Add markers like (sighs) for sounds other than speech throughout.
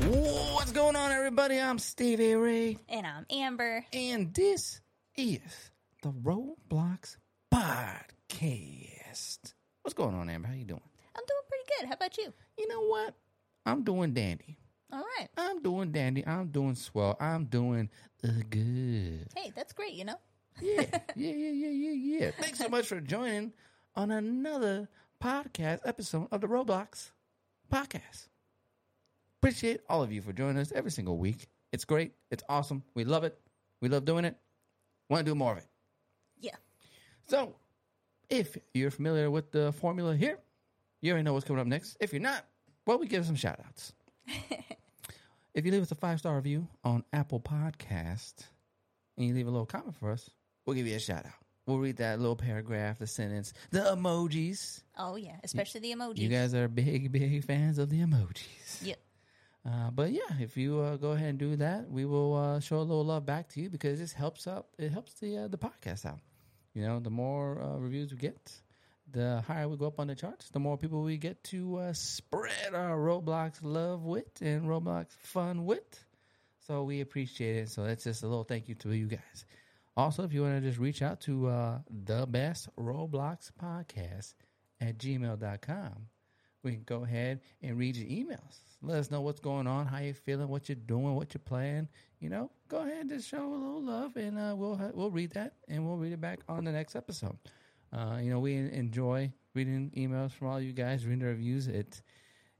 What's going on, everybody? I'm Stevie Ray, And I'm Amber. and this is the Roblox Podcast. What's going on, Amber? How you doing? I'm doing pretty good. How about you? You know what? I'm doing dandy. All right. I'm doing dandy. I'm doing swell. I'm doing uh, good. Hey, that's great, you know? Yeah, (laughs) yeah, yeah, yeah, yeah, yeah. Thanks so much for joining on another podcast episode of the Roblox Podcast. Appreciate all of you for joining us every single week. It's great. It's awesome. We love it. We love doing it. Want to do more of it. Yeah. So, if you're familiar with the formula here, you already know what's coming up next. If you're not, well, we give some shout outs. (laughs) if you leave us a five star review on Apple Podcast and you leave a little comment for us, we'll give you a shout out. We'll read that little paragraph, the sentence, the emojis. Oh, yeah. Especially the emojis. You guys are big, big fans of the emojis. Yep. Uh, but yeah, if you uh, go ahead and do that, we will uh, show a little love back to you because this helps out. It helps the uh, the podcast out. You know, the more uh, reviews we get, the higher we go up on the charts. The more people we get to uh, spread our Roblox love with and Roblox fun with. So we appreciate it. So that's just a little thank you to you guys. Also, if you want to just reach out to uh, the best Roblox podcast at gmail.com, we can go ahead and read your emails. Let us know what's going on, how you're feeling, what you're doing, what you're playing. You know, go ahead and just show a little love, and uh, we'll we'll read that and we'll read it back on the next episode. Uh, you know, we enjoy reading emails from all you guys, reading the reviews. It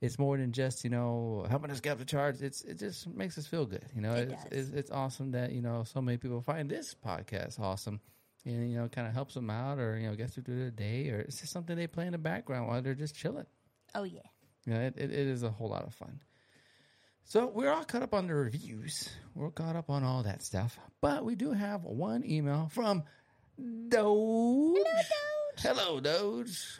it's more than just you know helping us get up the charts. It's it just makes us feel good. You know, It it's, it's it's awesome that you know so many people find this podcast awesome. And you know, kind of helps them out, or you know, gets them through their day, or it's just something they play in the background while they're just chilling. Oh, yeah. You know, it, it, it is a whole lot of fun. So we're all caught up on the reviews. We're caught up on all that stuff. But we do have one email from Doge. Hello, Doge.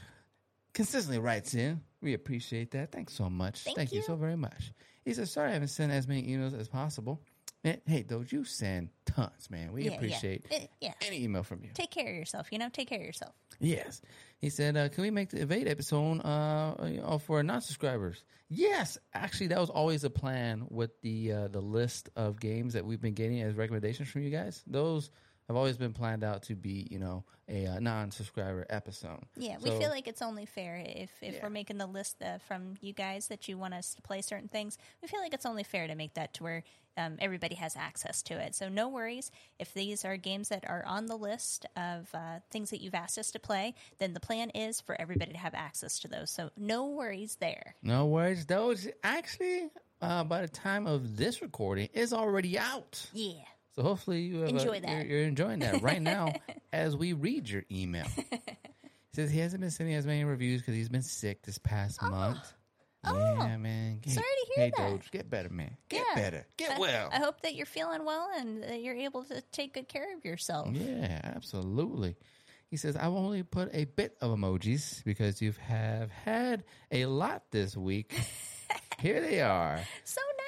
Consistently writes in. We appreciate that. Thanks so much. Thank you. you. so very much. He says, sorry I haven't sent as many emails as possible. And, hey, Doge, you send tons, man. We Yeah, yeah. appreciate Eh, yeah. any email from you. Take care of yourself, you know? Take care of yourself. Yes. He said, uh, can we make the Evade episode uh, you for non-subscribers? Yes. Actually, that was always a plan with the uh, the list of games that we've been getting as recommendations from you guys. Those have always been planned out to be, you know, a uh, non-subscriber episode. Yeah, we feel like it's only fair if, if Yeah. we're making the list uh, from you guys that you want us to play certain things. We feel like it's only fair to make that to where um, everybody has access to it. So no worries if these are games that are on the list of uh, things that you've asked us to play. Then the plan is for everybody to have access to those. So no worries there. No worries. Those actually, uh, by the time of this recording, is already out. Yeah. So hopefully you Enjoy a, that. You're, you're enjoying that right now (laughs) as we read your email. He says he hasn't been sending as many reviews because he's been sick this past oh. month. Oh. yeah, man. Hey, Sorry to hear hey, that. Doge, get better, man. Get Yeah. better. Get I- well. I hope that you're feeling well and that you're able to take good care of yourself. yeah, absolutely. He says, I've only put a bit of emojis because you have had a lot this week. (laughs) Here they are. So nice.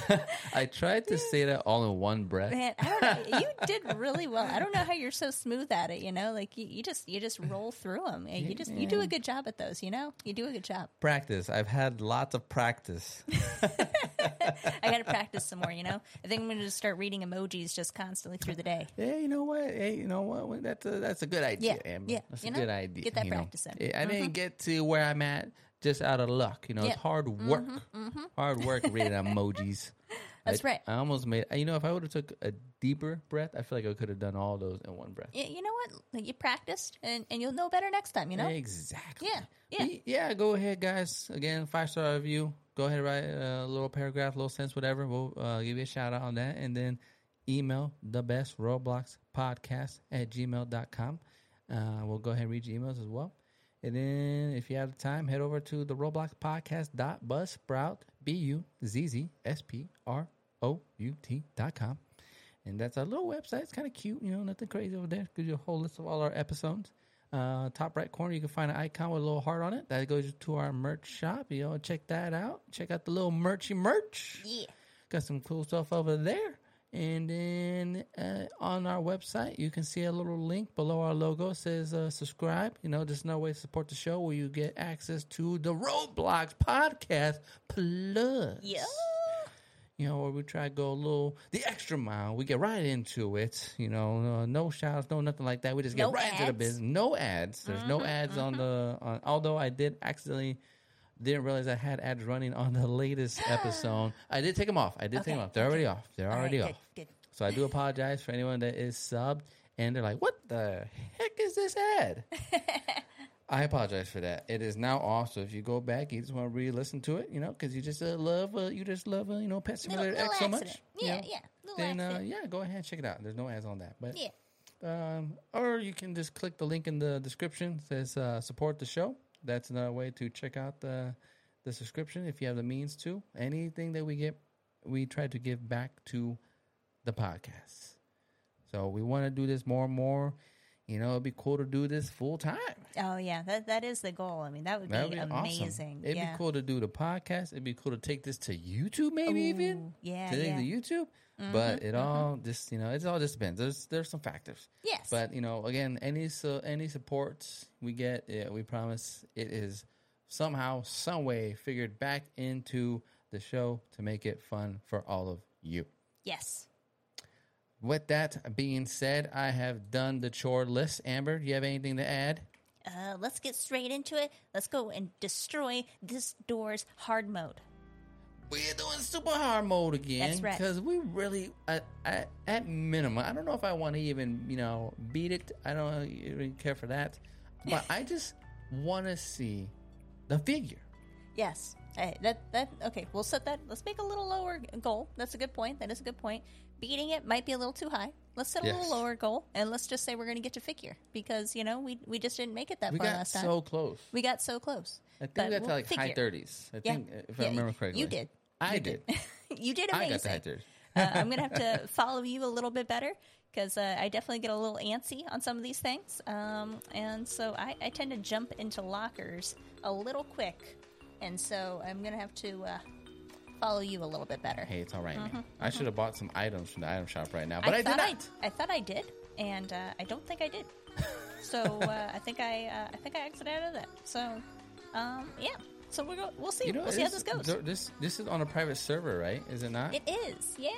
(laughs) I tried to say that all in one breath. Man, I don't know. You (laughs) did really well. I don't know how you're so smooth at it. You know, like you, you just you just roll through them. You just you do a good job at those. You know, you do a good job. Practice. I've had lots of practice. (laughs) I got to practice some more. You know, I think I'm going to just start reading emojis just constantly through the day. Yeah, you know what? Hey, you know what? That's a that's a good idea. Yeah, Amber. yeah, that's you a know, good idea. get that you know. practice in. I I didn't mm-hmm. get to where I'm at just out of luck. You know, Yeah. it's hard work. Hard work reading (laughs) emojis. That's I, right. I almost made. You know, if I would have took a deeper breath, I feel like I could have done all those in one breath. Y- You know what? Like you practiced, and, and you'll know better next time. You know. Exactly. Yeah, yeah. Y- Yeah, go ahead, guys. Again, five star review. Go ahead, write a little paragraph, little sentence, whatever. We'll uh, give you a shout out on that. And then email the best Roblox podcast at gmail.com. Uh, we'll go ahead and read your emails as well. And then if you have the time, head over to the Roblox podcast dot buzzsprout, B U Z Z S P R O U T dot com. And that's our little website. It's kind of cute, you know, nothing crazy over there. Gives you a whole list of all our episodes. Uh, top right corner, you can find an icon with a little heart on it. That goes to our merch shop. You know, check that out. Check out the little merchy merch. Yeah. Got some cool stuff over there. And then uh, on our website, you can see a little link below our logo. Says uh, subscribe. You know, there's no way to support the show where you get access to the Roblox podcast plus. Yeah. You know, where we try to go a little the extra mile. We get right into it. You know, uh, no shouts, no nothing like that. We just get No right into the business. No ads. There's no ads on the. On, although I did accidentally didn't realize I had ads running on the latest (gasps) episode. I did take them off. I did take them off. They're already off. They're All right, already good, off. Good. So I do apologize for anyone that is subbed and they're like, "What the heck is this ad?" (laughs) I apologize for that. It is now off. So if you go back, you just want to re-listen to it, you know, because you just uh, love, uh, you just love, uh, you know, Pet Simulator little X so accident. much. you Yeah, know, yeah. Little Then uh, yeah, go ahead and check it out. There's no ads on that, but yeah. um, or you can just click the link in the description. It says uh, support the show. That's another way to check out the the subscription if you have the means to. Anything that we get, we try to give back to the podcast. So we want to do this more and more. You know, it'd be cool to do this full time. Oh yeah, that that is the goal. I mean, that would be, be amazing. awesome. It'd yeah. be cool to do the podcast. It'd be cool to take this to YouTube, maybe even yeah, to take yeah. to YouTube. Mm-hmm, but it mm-hmm. all just you know, it's all just depends. There's there's some factors. Yes. But you know, again, any so any support we get, yeah, we promise it is somehow, some way figured back into the show to make it fun for all of you. yes. With that being said, I have done the chore list. Amber, do you have anything to add? Uh, let's get straight into it. Let's go and destroy this door's hard mode. We're doing super hard mode again. That's right. Because we really, at, at, at minimum, I don't know if I want to even, you know, beat it. I don't even care for that. But I just (laughs) want to see the figure. Yes. Hey, that that okay. We'll set that. Let's make a little lower goal. That's a good point. That is a good point. Beating it might be a little too high. Let's set a Yes. little lower goal, and let's just say we're going to get to figure because you know we we just didn't make it that We far last time. so close. we got so close. I think But we got to we'll like high 30s. I Yeah. think, if Yeah, I remember correctly. You did. I You did. (laughs) you did amazing. I got the high thirties. uh, I'm gonna have to (laughs) follow you a little bit better because uh, I definitely get a little antsy on some of these things, um, and so I, I tend to jump into lockers a little quick, and so I'm gonna have to uh, follow you a little bit better. Hey, it's all right, man. I should have bought some items from the item shop right now, but I, did thought not. I, I thought I did, and uh, I don't think I did. (laughs) So uh, I think I uh, I think I exited out of that. So um, yeah. So we'll go, we'll see. You know, we'll see how this- goes. This this is on a private server, right? Is it not? It is, yeah.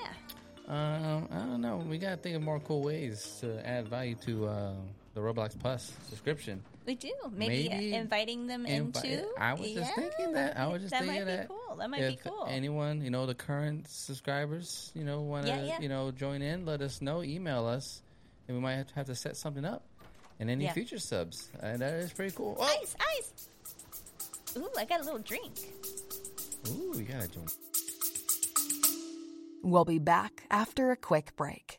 Um, I don't know. We gotta think of more cool ways to add value to uh, the Roblox Plus subscription. We do. Maybe, Maybe inviting them Invi- into. I was just thinking that. I was just that thinking that. cool. That might if be cool. anyone, you know, the current subscribers, you know, want to, Yeah, yeah. you know, join in, let us know. Email us, and we might have to, have to set something up. And any Yeah. future subs, and that is pretty cool. Oh, Ice, ice. Ooh, I got a little drink. ooh, you gotta join. We'll be back after a quick break.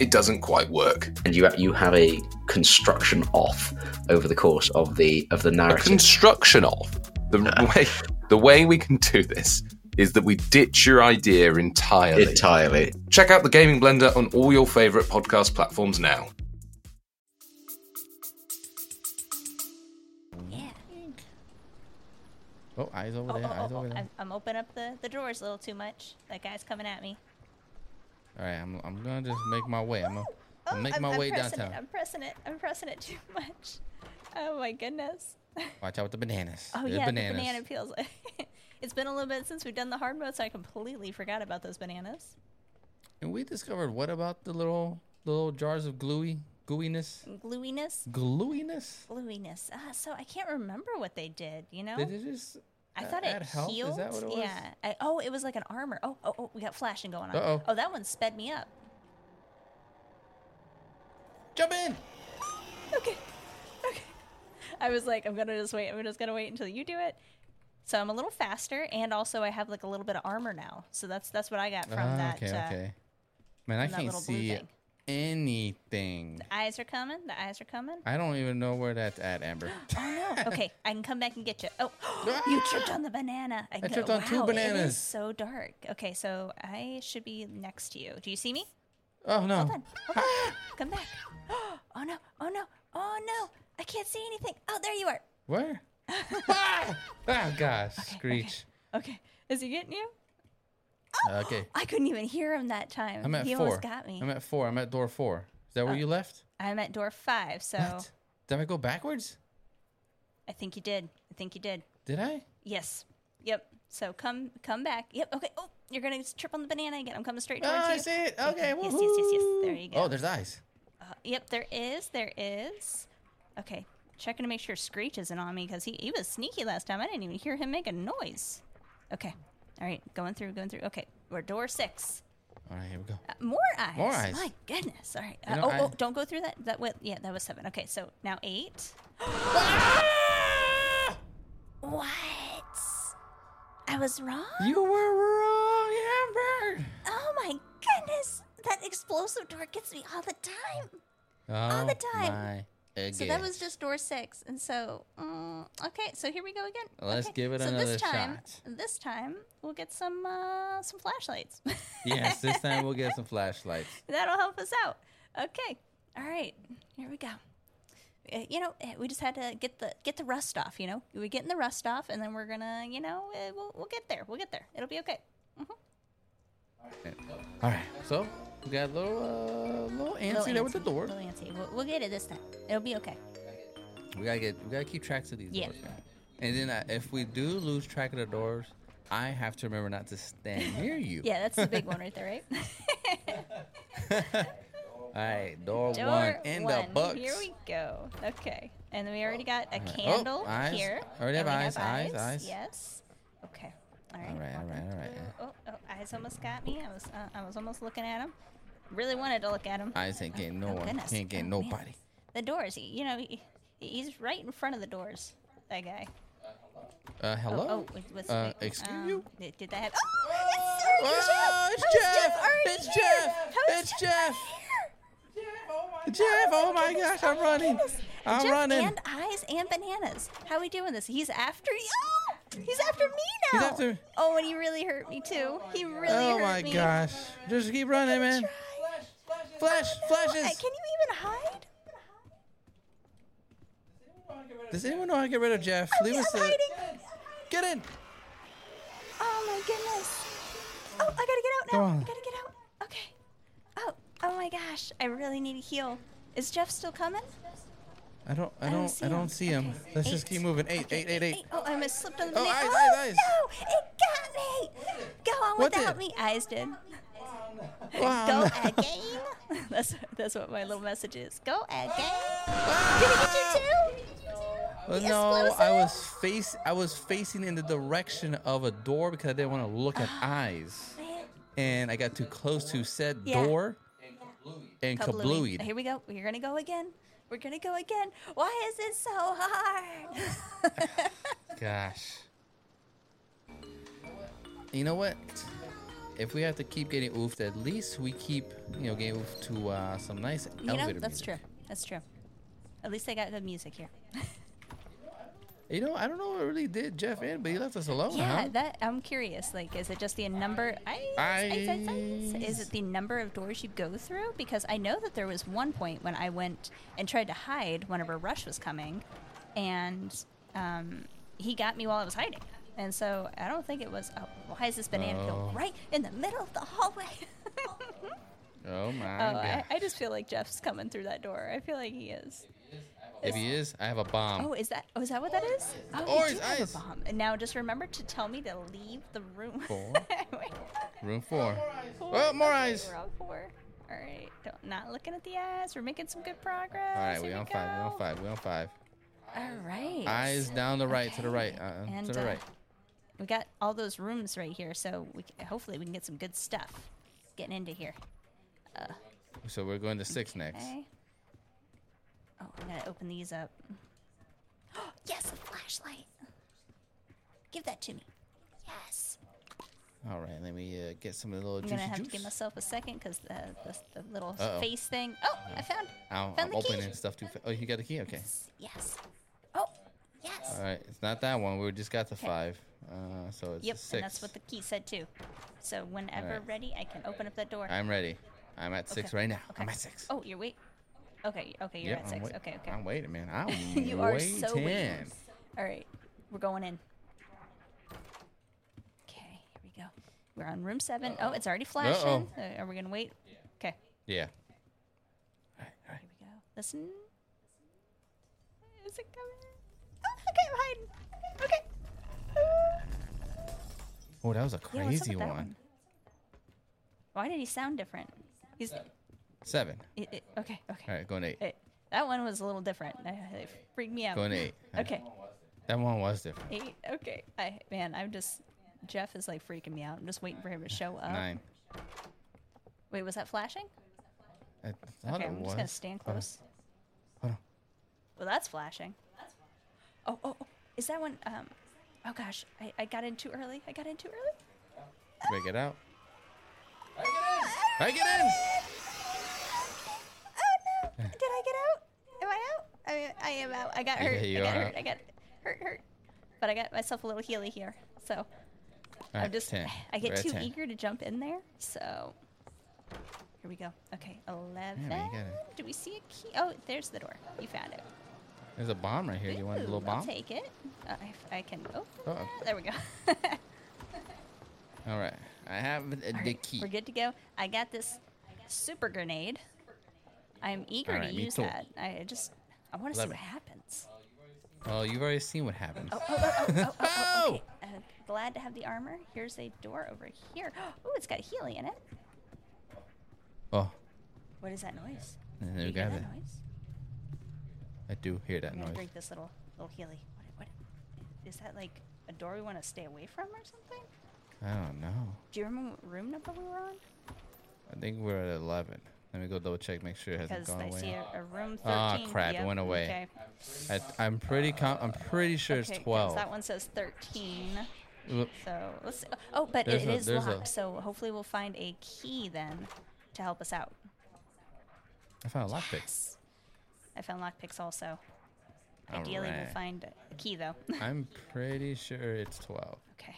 it doesn't quite work. And you you have a construction off over the course of the of the A narrative. construction of the way the way we can do this is that we ditch your idea entirely. entirely. Check out the Gaming Blender on all your favorite podcast platforms now. Yeah. Oh, eyes over Oh, there. oh, eyes oh, over oh, there. I'm, I'm opening up the, the drawers a little too much. That guy's coming at me. All right, I'm, I'm gonna just make my way. I'm gonna, Oh, make I'm, my I'm way downtown. It, I'm pressing it. I'm pressing it too much. Oh my goodness. (laughs) Watch out with the bananas. Oh There's yeah, bananas. the banana peels. (laughs) it's been a little bit since we've done the hard mode, so I completely forgot about those bananas. And we discovered what about the little little jars of gluey gooiness, Gluiness, gluiness? gluiness. Ah, so I can't remember what they did. You know, Did it just? I uh, thought it health? healed. Is that what it was? Yeah. I, oh, it was like an armor. Oh, oh, oh, we got flashing going on. Uh-oh. Oh, that one sped me up. Jump in. Okay. Okay. I was like, I'm gonna just wait. I'm just gonna wait until you do it. So I'm a little faster, and also I have like a little bit of armor now. So that's that's what I got from Ah, that. okay, uh, okay. Man, I can't see thing. The Eyes are coming. The eyes are coming. I don't even know where that's at, Amber. (gasps) Oh no. Okay, (laughs) I can come back and get you. Oh, (gasps) you tripped on the banana. I, can- tripped on two wow, It bananas. is so dark. Okay, so I should be next to you. Do you see me? Oh no! Hold on. Hold on. (gasps) Come back. Oh no. Oh no. Oh no. I can't see anything. Oh, there you are. Where? (laughs) (laughs) ah! Oh gosh, Screech. Okay. Is he getting you? Oh, uh, okay, I couldn't even hear him that time. I'm at he four. almost got me. I'm at four. I'm at door four. Is that where uh, you left? I'm at door five, so What? Did I go backwards? I think you did. I think you did. Did I? Yes. Yep. So come come back. Yep. Okay. Oh, you're gonna trip on the banana again. I'm coming straight Oh, towards ah, you. I see it. Okay. Yes, yes, yes, yes. There you go. Oh, there's eyes. Uh, yep, there is. There is. Okay, checking to make sure Screech isn't on me because he, he was sneaky last time. I didn't even hear him make a noise. Okay. All right, going through, going through. Okay, we're door six. All right, here we go. Uh, more eyes. More eyes. My goodness. All right. You Uh, know, oh, I- oh, don't go through that. That was, yeah, that was seven. Okay, so now eight. (gasps) What? I was wrong. You were wrong, Amber. Oh my goodness! That explosive door gets me all the time. Oh, the time. My So that was just door six, and so mm, okay. So here we go again. Let's Okay, give it so another this time, shot. This time we'll get some uh, some flashlights. (laughs) yes. This time we'll get some flashlights. (laughs) That'll help us out. Okay. All right. Here we go. Uh, you know, uh, we just had to get the get the rust off. You know, we're getting the rust off, and then we're gonna, you know, uh, we'll we'll get there. We'll get there. It'll be okay. All right. So we got a little, uh, little antsy Little there with the door. Little antsy. We'll, we'll get it this time. It'll be okay. We gotta get, we gotta keep tracks of these Yeah. doors. man. And then uh, if we do lose track of the doors, I have to remember not to stand near (laughs) you. Yeah, that's the big one right there, right? (laughs) All right, door, Door one in the books. Here we go. Okay. And then we already got a right. Oh, candle eyes. here. Already have we eyes, eyes, eyes. Yes. Okay. All right. All right, all right, all right. Oh, oh, eyes almost got me. I was uh, I was almost looking at him. Really wanted to look at him. Eyes ain't getting no Oh, one. goodness. He ain't getting Oh, man. nobody. The doors. He, you know, he, he's right in front of the doors. That guy. Uh, hello. Oh, oh what's- uh, wait, excuse um, you. Did, did that happen? Oh, it's, Oh, it's it's Jeff. Jeff. How is already It's here? Jeff. How is It's Jeff Jeff. already here? Jeff, oh my gosh, I'm running. Goodness. I'm Jeff running. and eyes and bananas. How are we doing this? He's after you. Oh, he's after me now. He's after- Oh, and he really hurt me too. He really oh hurt my gosh. Just keep running, man. Flash, Oh, no. flashes. Can you even hide? Does anyone know how to get rid of Jeff? Oh, Leave us I'm a. hiding. Get in. Oh my goodness. Oh, I gotta get out Go now. on. I gotta get out. Okay. Oh, oh my gosh. I really need to heal. Is Jeff still coming? I don't. I I don't don't. I don't see him. Okay. Let's just keep moving. Eight, eight, eight, eight. Oh, I almost slipped on the Oh, banana. eyes, oh, eyes, eyes. no! It got me! Go on What without did? me. Eyes did. Wow, Go no. again. (laughs) that's that's what my little message is. Go again. Did he get ah! you too? Well, The no, I was face. I was facing in the direction of a door because I didn't want to look at (gasps) eyes, Man, and I got too close to said Yeah. door and kablooey. kablooey. Here we go. You're gonna go again. We're gonna go again. Why is it so hard? (laughs) Gosh. You know what? If we have to keep getting oofed, at least we keep, you know, getting oofed to uh, some nice you know, elevator that's music. true. That's true. At least I got the music here. (laughs) You know, I don't know what really did Jeff in, but he left us alone, Yeah, huh? that I'm curious. Like, is it just the number? Eyes, eyes, eyes? Is it the number of doors you go through? Because I know that there was one point when I went and tried to hide whenever Rush was coming, and um, he got me while I was hiding. And so I don't think it was. Oh, why is this banana peel Oh. right in the middle of the hallway? (laughs) Oh my oh, god! I, I just feel like Jeff's coming through that door. I feel like he is. If he is, I have a bomb. Oh, is that? Oh, is that what that is? Oh, Or you his do have eyes. a bomb. And now just remember to tell me to leave the room. Four. (laughs) Room four. Oh, more eyes. We're on four. All right. Don't, not looking at the eyes. We're making some good progress. All right, we Here on five. We on five. We on five. All right. Eyes down the right, to the right, uh, And, to the uh, right. We got all those rooms right here, so we c- hopefully we can get some good stuff getting into here. So we're going to six next. Okay. Oh, I'm gonna open these up. Oh, (gasps) yes, a flashlight. Give that to me. Yes. All right, let me uh, get some of the little I'm gonna have juice. to give myself a second because the, the the little Uh-oh. face thing. Oh, I found. Ow, found I'm the key. opening stuff too fast. Oh, you got the key? Okay. Yes. Oh, yes. All right, it's not that one. We just got the Okay. five. Uh, so it's Yep, a six. and that's what the key said too. So whenever Alright. ready, I can open up that door. I'm ready. I'm at six Okay, right now. okay. I'm at six. Oh, you're wait. Okay, okay, you're Yep, at six. wait- okay, okay. I'm waiting, man. I'm (laughs) you are waiting. so waiting. All right, we're going in. Okay, here we go. We're on room seven. Oh, it's already flashing. Uh, are we gonna wait? Okay, Yeah. All right, all right. here we go. Listen. Is it coming? Oh, okay, I'm hiding. Okay. Oh, that was a Yeah, what's up crazy with that one. Why did he sound different? He's. Seven. It, it, okay, okay. All right, going eight. It, that one was a little different. It freaked me out. Going eight. Okay, That one was different. eight. Okay, I man, I'm just Jeff is like freaking me out. I'm just waiting for him to show up. Nine. Wait, was that flashing? I thought okay, it I'm was. just gonna stand Hold on, close. Hold on. Well, that's flashing. Oh, oh, oh, is that one? Um, oh gosh, I, I got in too early. I got in too early. Break it out. Break it in. Oh no! (laughs) Did I get out? Am I out? I, I am out. I got Yeah, hurt. you I got hurt. out. I got hurt, hurt. But I got myself a little healy here. So All I'm just 10. I get We're too 10. eager to jump in there. So here we go. Okay, eleven. gotta- Do we see a key? Oh, there's the door. You found it. There's a bomb right here. You want a Ooh, little I'll bomb? take it. Uh, if I can Oh. There we go. (laughs) All right. I have the, the right, key. We're good to go. I got this super grenade. I'm eager right, to use too. that. I just I want to see what happens. Well, you've already seen what happens. Oh, oh, oh, oh, oh, oh, Oh! (laughs) okay. Uh, glad to have the armor. Here's a door over here. (gasps) Oh, it's got Healy in it. Oh, What is that noise? you we hear that it. noise? I do hear that I'm gonna noise. drink this little little Healy. What, what is that like a door we want to stay away from or something? I don't know. Do you remember what room number we were on? I think we're at 11. Let me go double check, make sure it hasn't Because gone I away. see a, a room 13. Ah, crap, it went away. Okay. I, I'm pretty com- I'm pretty sure Okay, it's 'cause 12. That one says 13. Look, So let's. See. Oh, but There's it a- is there's a- locked. So hopefully we'll find a key then to help us out. I found a lockpick. Yes. I found lockpicks also. Ideally, we'll find a key though. I'm pretty sure it's 12. okay.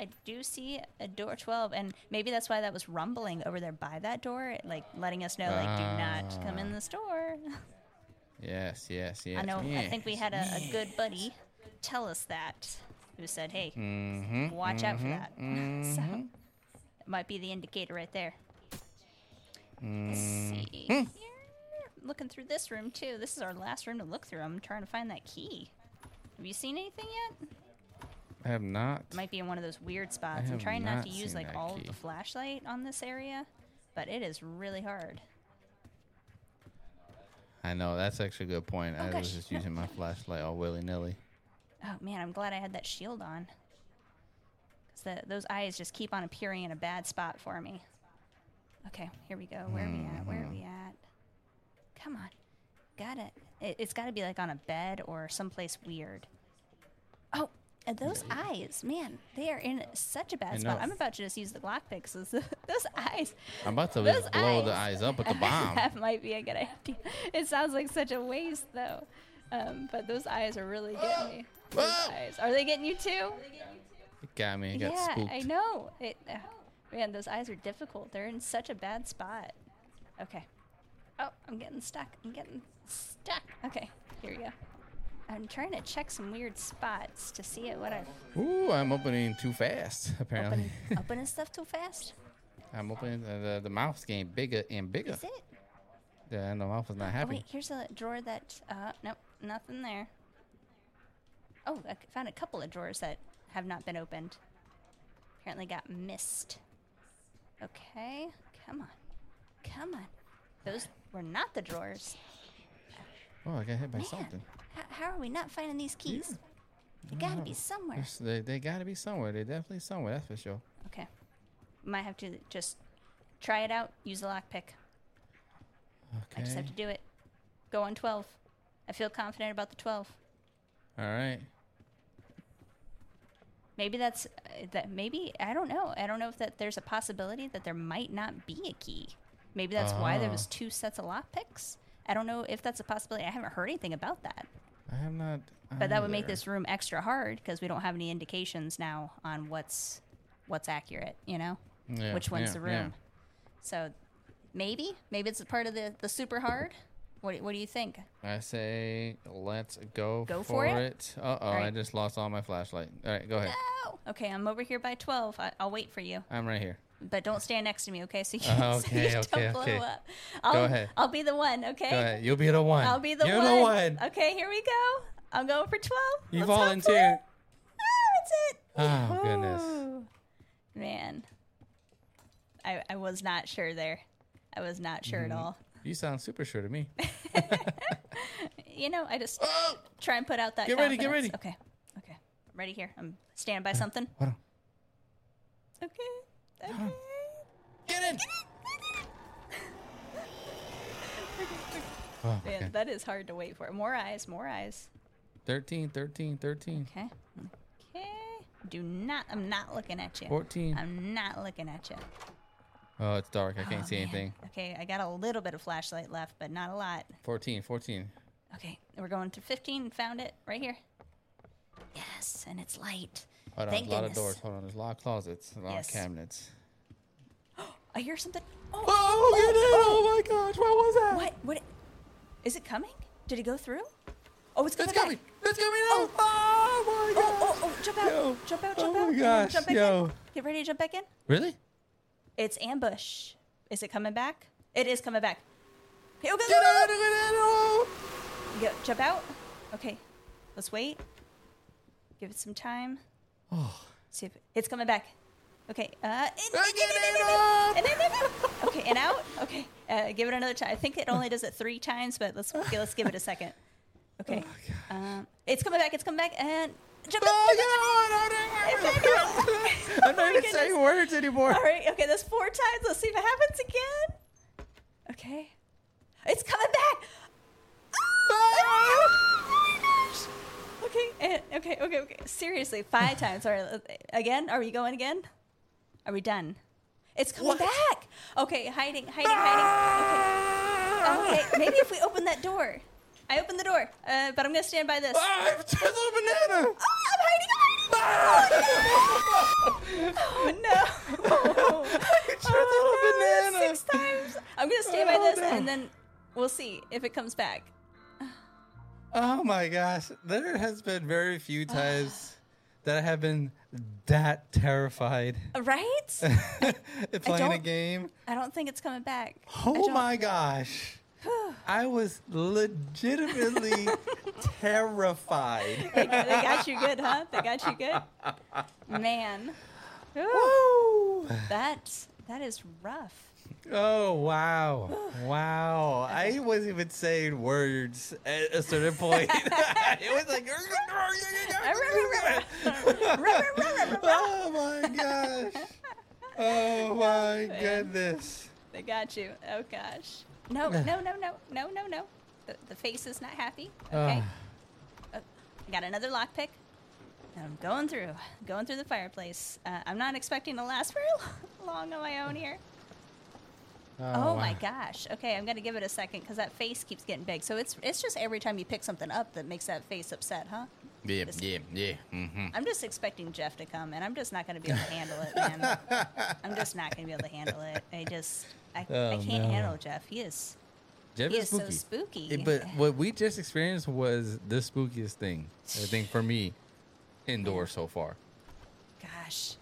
I do see a door 12, and maybe that's why that was rumbling over there by that door, like letting us know, like, do not come in Ah. this door. Yes, yes, yes. I know. I think we had a, a good buddy tell us that, who said, "Hey, Mhm, watch out for that." (laughs) so mhm. it might be the indicator right there. Let's Mm. see here. Looking through this room too. This is our last room to look through. I'm trying to find that key. Have you seen anything yet? I have not. It might be in one of those weird spots. I'm trying not, not to use like all of the flashlight on this area, but it is really hard. I know that's actually a good point. Oh, I gosh, was just no. using my (laughs) flashlight all willy nilly. Oh man, I'm glad I had that shield on. Cause the, those eyes just keep on appearing in a bad spot for me. Okay, here we go. Where are we at? Where are we mm-hmm. at? Come on, got it. it it's got to be like on a bed or someplace weird. Oh, those eyes, man, they are in such a bad spot. I'm about to just use the Glockpicks. Those, (laughs) those eyes. I'm about to Those blow the eyes up with the (laughs) bomb. that might be a good idea. It sounds like such a waste, though. Um, but those eyes are really getting me. Those Whoa! eyes. Are they getting you too? It got me. I got yeah, spooked. I know. It, uh, man, those eyes are difficult. They're in such a bad spot. Okay. Oh, I'm getting stuck. I'm getting stuck. Okay, here we go. I'm trying to check some weird spots to see it. what I've Ooh, I'm opening too fast. Apparently, opened. (laughs) opening stuff too fast. I'm opening the, the the mouth's getting bigger and bigger. Is it? Yeah, and the mouth is not happy. Oh wait, here's a drawer that. Uh, nope, nothing there. Oh, I found a couple of drawers that have not been opened. Apparently got missed. Okay, come on, come on. Those were not the drawers. Oh, I got hit by Man, something. h- how are we not finding these keys? They gotta be somewhere. They, they gotta be somewhere. They're definitely somewhere. That's for sure. Okay, might have to just try it out. Use the lockpick. Okay. I just have to do it. Go on twelve. I feel confident about the twelve. All right. Maybe that's uh, that. Maybe I don't know. I don't know if that there's a possibility that there might not be a key. Maybe that's why there was Oh. two sets of lockpicks. I don't know if that's a possibility. I haven't heard anything about that. I have not. But that would make this room extra hard because we don't have any indications now on what's what's accurate. You know, Yeah, which one's yeah, the room. yeah. So maybe maybe it's a part of the the super hard. What do- what do you think? I say let's go, Go for it? it. Uh oh, I just lost all my flashlight. All right, go ahead. Oh, okay. I'm over here by twelve. I, I'll wait for you, I'm right here. But don't stand next to me, okay? So you, Uh, (laughs) so you okay, don't okay, blow okay. up. I'll, ahead. I'll be the one, okay? Go ahead. You'll be the one. I'll be the You're one. the one. Okay, here we go. I'm going for 12. You Let's volunteered. Ah, that's it. Oh, goodness. Man. I, I was not sure there. I was not sure Mm-hmm. at all. You sound super sure to me. (laughs) (laughs) You know, I just try and put out that Get ready, get confidence. ready. Okay. Okay. I'm Ready here. I'm standing by something. Hold on. Okay. Okay. Get in. Oh, Man, okay. that is hard to wait for. More eyes, more eyes. 13, 13, 13, Okay. Okay. Do not, I'm not looking at you. 14. I'm not looking at you. Oh, it's dark. I can't Oh, see man. anything. Okay, I got a little bit of flashlight left, but not a lot. 14, 14. Okay, we're going to 15. Found it right here. Yes, and it's light. Hold on, Thank there's a lot of doors. Hold on, there's a lot of closets, a lot Yes. of cabinets. (gasps) I hear something. Oh, Oh, oh get oh, in! Oh. oh my gosh, what was that? what? What? Is it coming? Did it go through? Oh, it's coming. It's coming! back. It's coming out! Oh, my Oh, gosh! oh, oh! Jump out! Yo. Jump out! Oh Jump my out! then gosh, Jump back yo. in. Get ready to jump back in. Really? It's ambush. Is it coming back? It is coming back. Okay, okay, Get go, out! go, Get out! go. Go, jump out. Okay, let's wait. Give it some time. Oh. See if it's coming back. Okay. Uh, in, Get it up! and in, in, in. Okay, and out. Okay, uh, give it another time. I think it only does it three times, but let's okay, let's give it a second. Okay. um, it's coming back. It's coming back, and jump. Oh, out. get out! I'm not Oh even saying words anymore. All right. Okay, that's four times. Let's see if it happens again. Okay. It's coming back. Oh. Okay. Okay. Okay. Okay. Seriously, five (laughs) times. Right. Again? Are we going again? Are we done? It's coming back. Okay. Hiding. Hiding. Hiding. Okay. Okay. Maybe if we open that door. I opened the door, uh, but I'm gonna stand by this. Ah, it's a banana! Oh, I'm hiding. hiding. Oh no! (laughs) It's just Oh, a no, banana! Six times. I'm gonna stand by Oh, this, no. and then we'll see if it comes back. Oh my gosh. There has been very few (sighs) times that I have been that terrified uh, Right? (laughs) playing a don't- game. I don't think it's coming back. I Oh don't- my gosh. (sighs) I was legitimately (laughs) terrified. They, they got you good, huh? They got you good. Man, (laughs) Whew. Woo! that that is rough. Oh wow. Wow. I wasn't even saying words at a certain point. it was like Oh my gosh. Oh my goodness. They got you. Oh gosh. No, no, no, no, no, no, no. The, the face is not happy. Okay. Ah. Uh, I got another lockpick. I'm going through, going through the fireplace. Uh, I'm not expecting to last very long on my own here. Oh, my gosh. Okay, I'm gonna give it a second because that face keeps getting big. So it's it's just every time you pick something up that makes that face upset, huh? Yeah, This- yeah, yeah. Mm-hmm. I'm just expecting Jeff to come, and I'm just not gonna be able to handle it, man. (laughs) I'm just not gonna be able to handle it. I just I, I Oh, can't no. handle Jeff. He is Jeff he is is so spooky. spooky. Eh, But what we just experienced was the spookiest thing, I think, for me, indoors so far. gosh,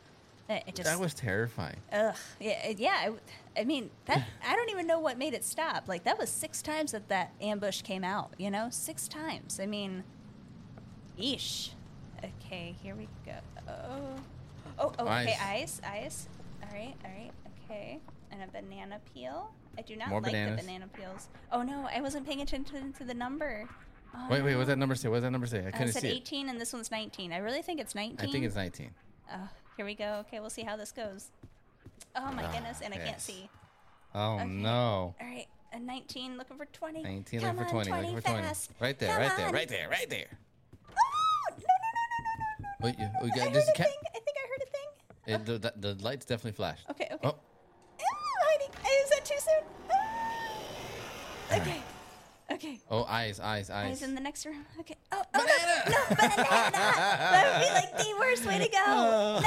it it just That was terrifying. Ugh. Yeah. Yeah. I, I mean, that I don't even know what made it stop. Like that was six times that that ambush came out. You know, six times. I mean, eesh. Okay, here we go. Oh. Oh. oh okay. Eyes. Eyes. Eyes. All right. All right. Okay. And a banana peel. I do not More like bananas. the banana peels. Oh no, I wasn't paying attention to the number. Oh, Wait, wait, no. what's that number say? What's that number say? I I couldn't said see 18, and this one's 19. I really think it's 19. I think it's 19. Oh, here we go. Okay, we'll see how this goes. Oh my Ah, goodness, and I can't see. Oh Okay. no. All right, a 19 looking for 20. 19 Come looking for on, 20, looking for 20. fast. Right there, Come right there, right there, right there. Oh, no, no, no, no, no, no. Wait, you, we I got heard a cat. thing. I think I heard a thing. It, the, the, the lights definitely flashed. Okay, okay. Oh, Ah, hiding. Is that too soon? Ah. Okay. Okay. oh, eyes, eyes, eyes. Eyes in the next room. Okay. Oh, oh no, no, banana! That would be like the worst way to go. (laughs)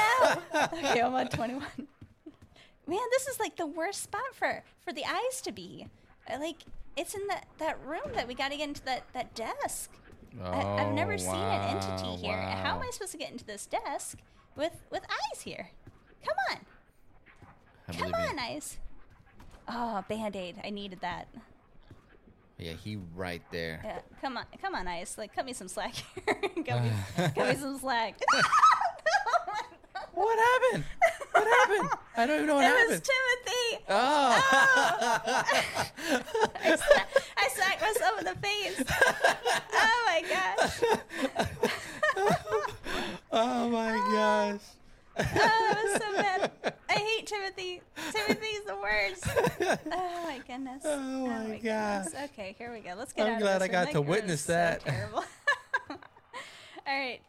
No. Okay, I'm on 21. Man, this is like the worst spot for for the eyes to be. Uh, Like it's in that that room that we got to get into that that desk. I, I've never Oh, seen an entity wow, here. How am. I supposed to get into this desk with with eyes here? Come on, I come believe you. on, eyes. Oh, band aid. I needed that. Yeah, he right there. Yeah, come on, come on, Eyes. Like, cut me some slack here. (laughs) cut, me, (laughs) cut me some slack. (laughs) What happened? What happened? I don't even know what happened. it was. Timothy. Oh, I, sla- I slacked myself in the face. Oh my gosh. oh my gosh. Oh, it was so bad. Timothy. Timothy's the worst. (laughs) Oh my goodness. Oh my goodness. gosh. Okay, here we go. Let's get I'm out of glad I got to witness so that. (laughs) terrible. (laughs) All right,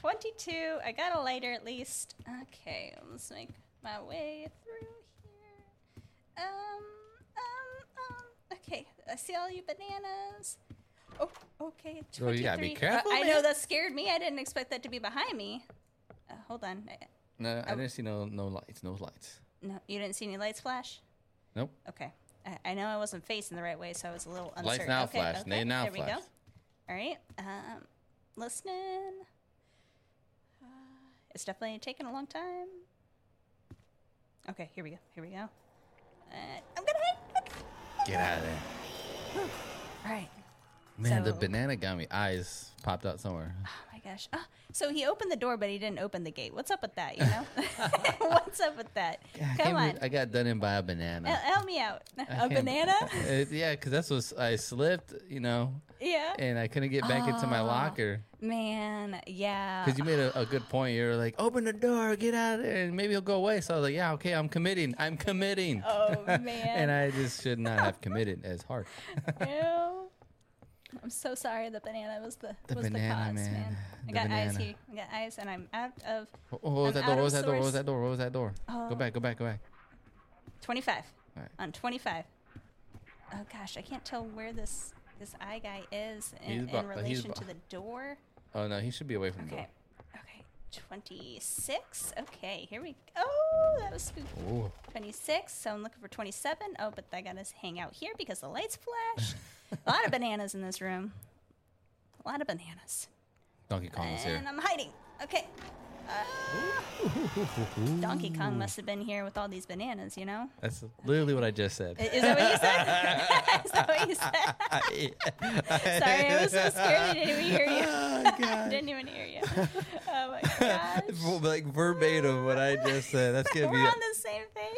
22. I got a lighter at least. Okay, let's make my way through here. Um, um, um. Okay, I see all you bananas. Oh, okay. 23. Oh, you gotta be Uh, careful, I know that scared me. I didn't expect that to be behind me. Uh, hold on. I- No, Oh. I didn't see no no lights. No lights. No, you didn't see any lights flash. Nope. Okay. I, I know I wasn't facing the right way, so I was a little uncertain. Lights now okay, flash. Okay, They now there we flash. go. All right. Um, listening. Uh, it's definitely taking a long time. Okay, here we go. Here we go. Uh, I'm gonna hit. Get out of there. All right. Man, the banana got me. Eyes popped out somewhere. (sighs) Oh my gosh. Ah, so he opened the door, but he didn't open the gate. What's up with that? You know? (laughs) (laughs) What's up with that? I Come on. believe I got done in by a banana. Hel- Help me out. I A can't- banana? Uh, yeah, because that's what I slipped, you know, yeah. and I couldn't get back into my Oh. locker. Man, yeah. Because you made a, a good point. You're like, open the door, get out of there, and maybe he'll go away. So I was like, yeah, okay, I'm committing. I'm committing. Oh (laughs) man. and I just should not have committed as hard. Ew. (laughs) I'm so sorry. The banana was the, The was banana, the cause, man. man. I The got eyes banana. here. I got eyes, and I'm out of Oh, oh what was that door? What was that door? What was that door? What was that door? Oh. oh go back, go back, go back. 25. All right. On 25. Oh gosh, I can't tell where this this eye guy is in, in uh, he's relation to the door. Oh no, he should be away from the Okay. door. Okay. 26. Okay, here we go. Oh, that was spooky. Ooh. 26. So I'm looking for 27. Oh, but I gotta hang out here because the lights flash. (laughs) (laughs) a lot of bananas in this room. A lot of bananas. Donkey Kong And here. I'm hiding. Okay. Uh, Donkey Kong must have been here with all these bananas, you know? That's literally what I just said. I- Is that what you said? (laughs) (laughs) Is that what you said? Sorry, I was so scared I didn't even hear you. Oh, God. didn't even hear you. Oh my gosh. like verbatim what I just said. That's gonna We're be. on the same thing.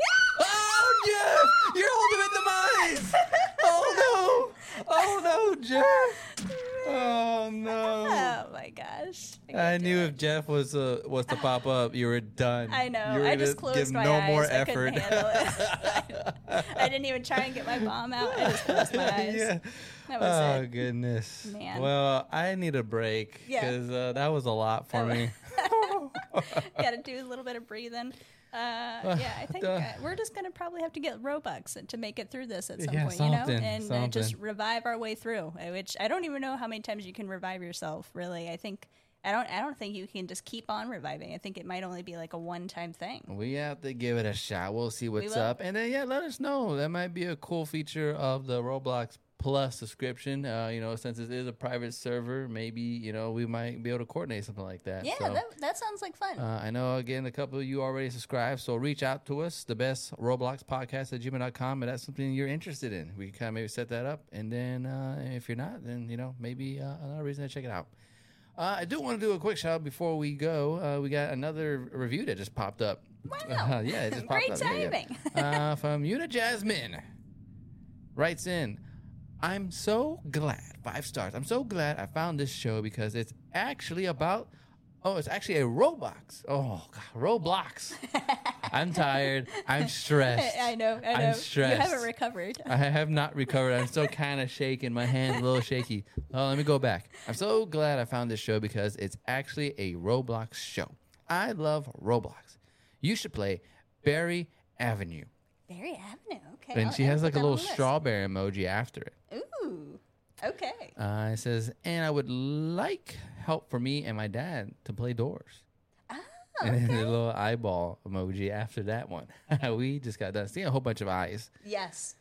oh, Jeff! You're holding in the mines! Oh no! Oh Jeff! Oh no! Oh my gosh. I can't knew if Jeff was uh, was to pop up, you were done. I know. You were I just closed give my no eyes. more I effort. it. (laughs) I didn't even try and get my bomb out. I just closed my eyes. yeah. That was oh it. goodness. Man. Well, I need a break Yeah. because uh, that was a lot for That me. (laughs) Got to do a little bit of breathing. Uh, (laughs) yeah, I think uh, we're just gonna probably have to get Robux to make it through this at some Yeah, point, you know, and uh, just revive our way through. uh, Which I don't even know how many times you can revive yourself. Really, I think I don't. I don't think you can just keep on reviving. I think it might only be like a one-time thing. We have to give it a shot. We'll see what's will. up, and then yeah, let us know. That might be a cool feature of the Roblox Plus subscription. Uh, you know, since it is a private server, maybe you know we might be able to coordinate something like that. Yeah, So, that, that sounds like fun. uh, I know again a couple of you already subscribed, so reach out to us, the best Roblox podcast at gmail.com, and that's something you're interested in. We can kind of maybe set that up, and then uh, if you're not, then you know maybe uh, another reason to check it out. Uh, I do want to do a quick shout out before we go. Uh, we got another review that just popped up. Wow. (laughs) yeah, it just popped Great up. Yeah, yeah. uh, from Una Jasmine writes in, I'm so glad, five stars. I'm so glad I found this show because it's actually about, oh, it's actually a Roblox. Oh, God, Roblox. (laughs) I'm tired. I'm stressed. (laughs) I know. I I'm stressed. You haven't recovered. I have not recovered. I'm still (laughs) kind of shaking. My hand's a little shaky. Oh, let me go back. I'm so glad I found this show because it's actually a Roblox show. I love Roblox. You should play Berry Avenue. Berry Avenue. Okay. And I'll- she has like a little strawberry emoji after it. Ooh. Okay. Uh, it says, and I would like help for me and my dad to play doors. Oh, And then the little eyeball emoji after that one. (laughs) we just got done seeing a whole bunch of eyes. Yes.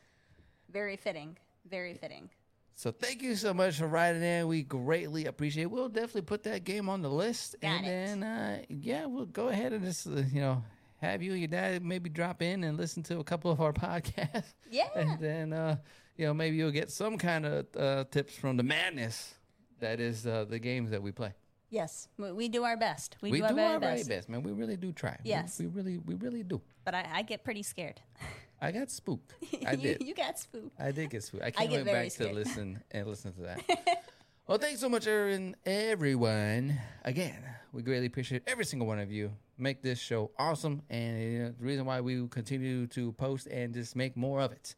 Very fitting. Very fitting. So thank you so much for writing in. We greatly appreciate it. We'll definitely put that game on the list. Got and it. then, uh, yeah, we'll go ahead and just, uh, you know, have you and your dad maybe drop in and listen to a couple of our (laughs) podcasts. Yeah. And then, uh, you know, maybe you'll get some kind of uh, tips from the madness that is uh, the games that we play. Yes. We, we do our best. We, We do do our very our very best. best, man. We really do try. We- Yes. We, really, we really do. But I, I get pretty scared. I got spooked. (laughs) I you, did. you got spooked. I did get spooked. I can't get wait back scared. to listen and listen to that. (laughs) well, thanks so much, Erin, everyone. Again, we greatly appreciate every single one of you. Make this show awesome, and you know, the reason why we continue to post and just make more of it.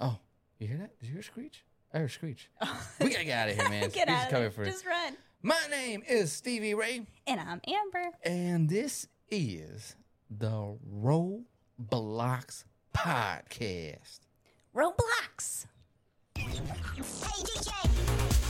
Oh, you hear that? Did you hear a screech? I heard a screech. (laughs) We gotta get out of here, man. get out of here. Just run. My name is Stevie Ray, and I'm Amber, and this is the Roblox Podcast. Roblox. Hey DJ.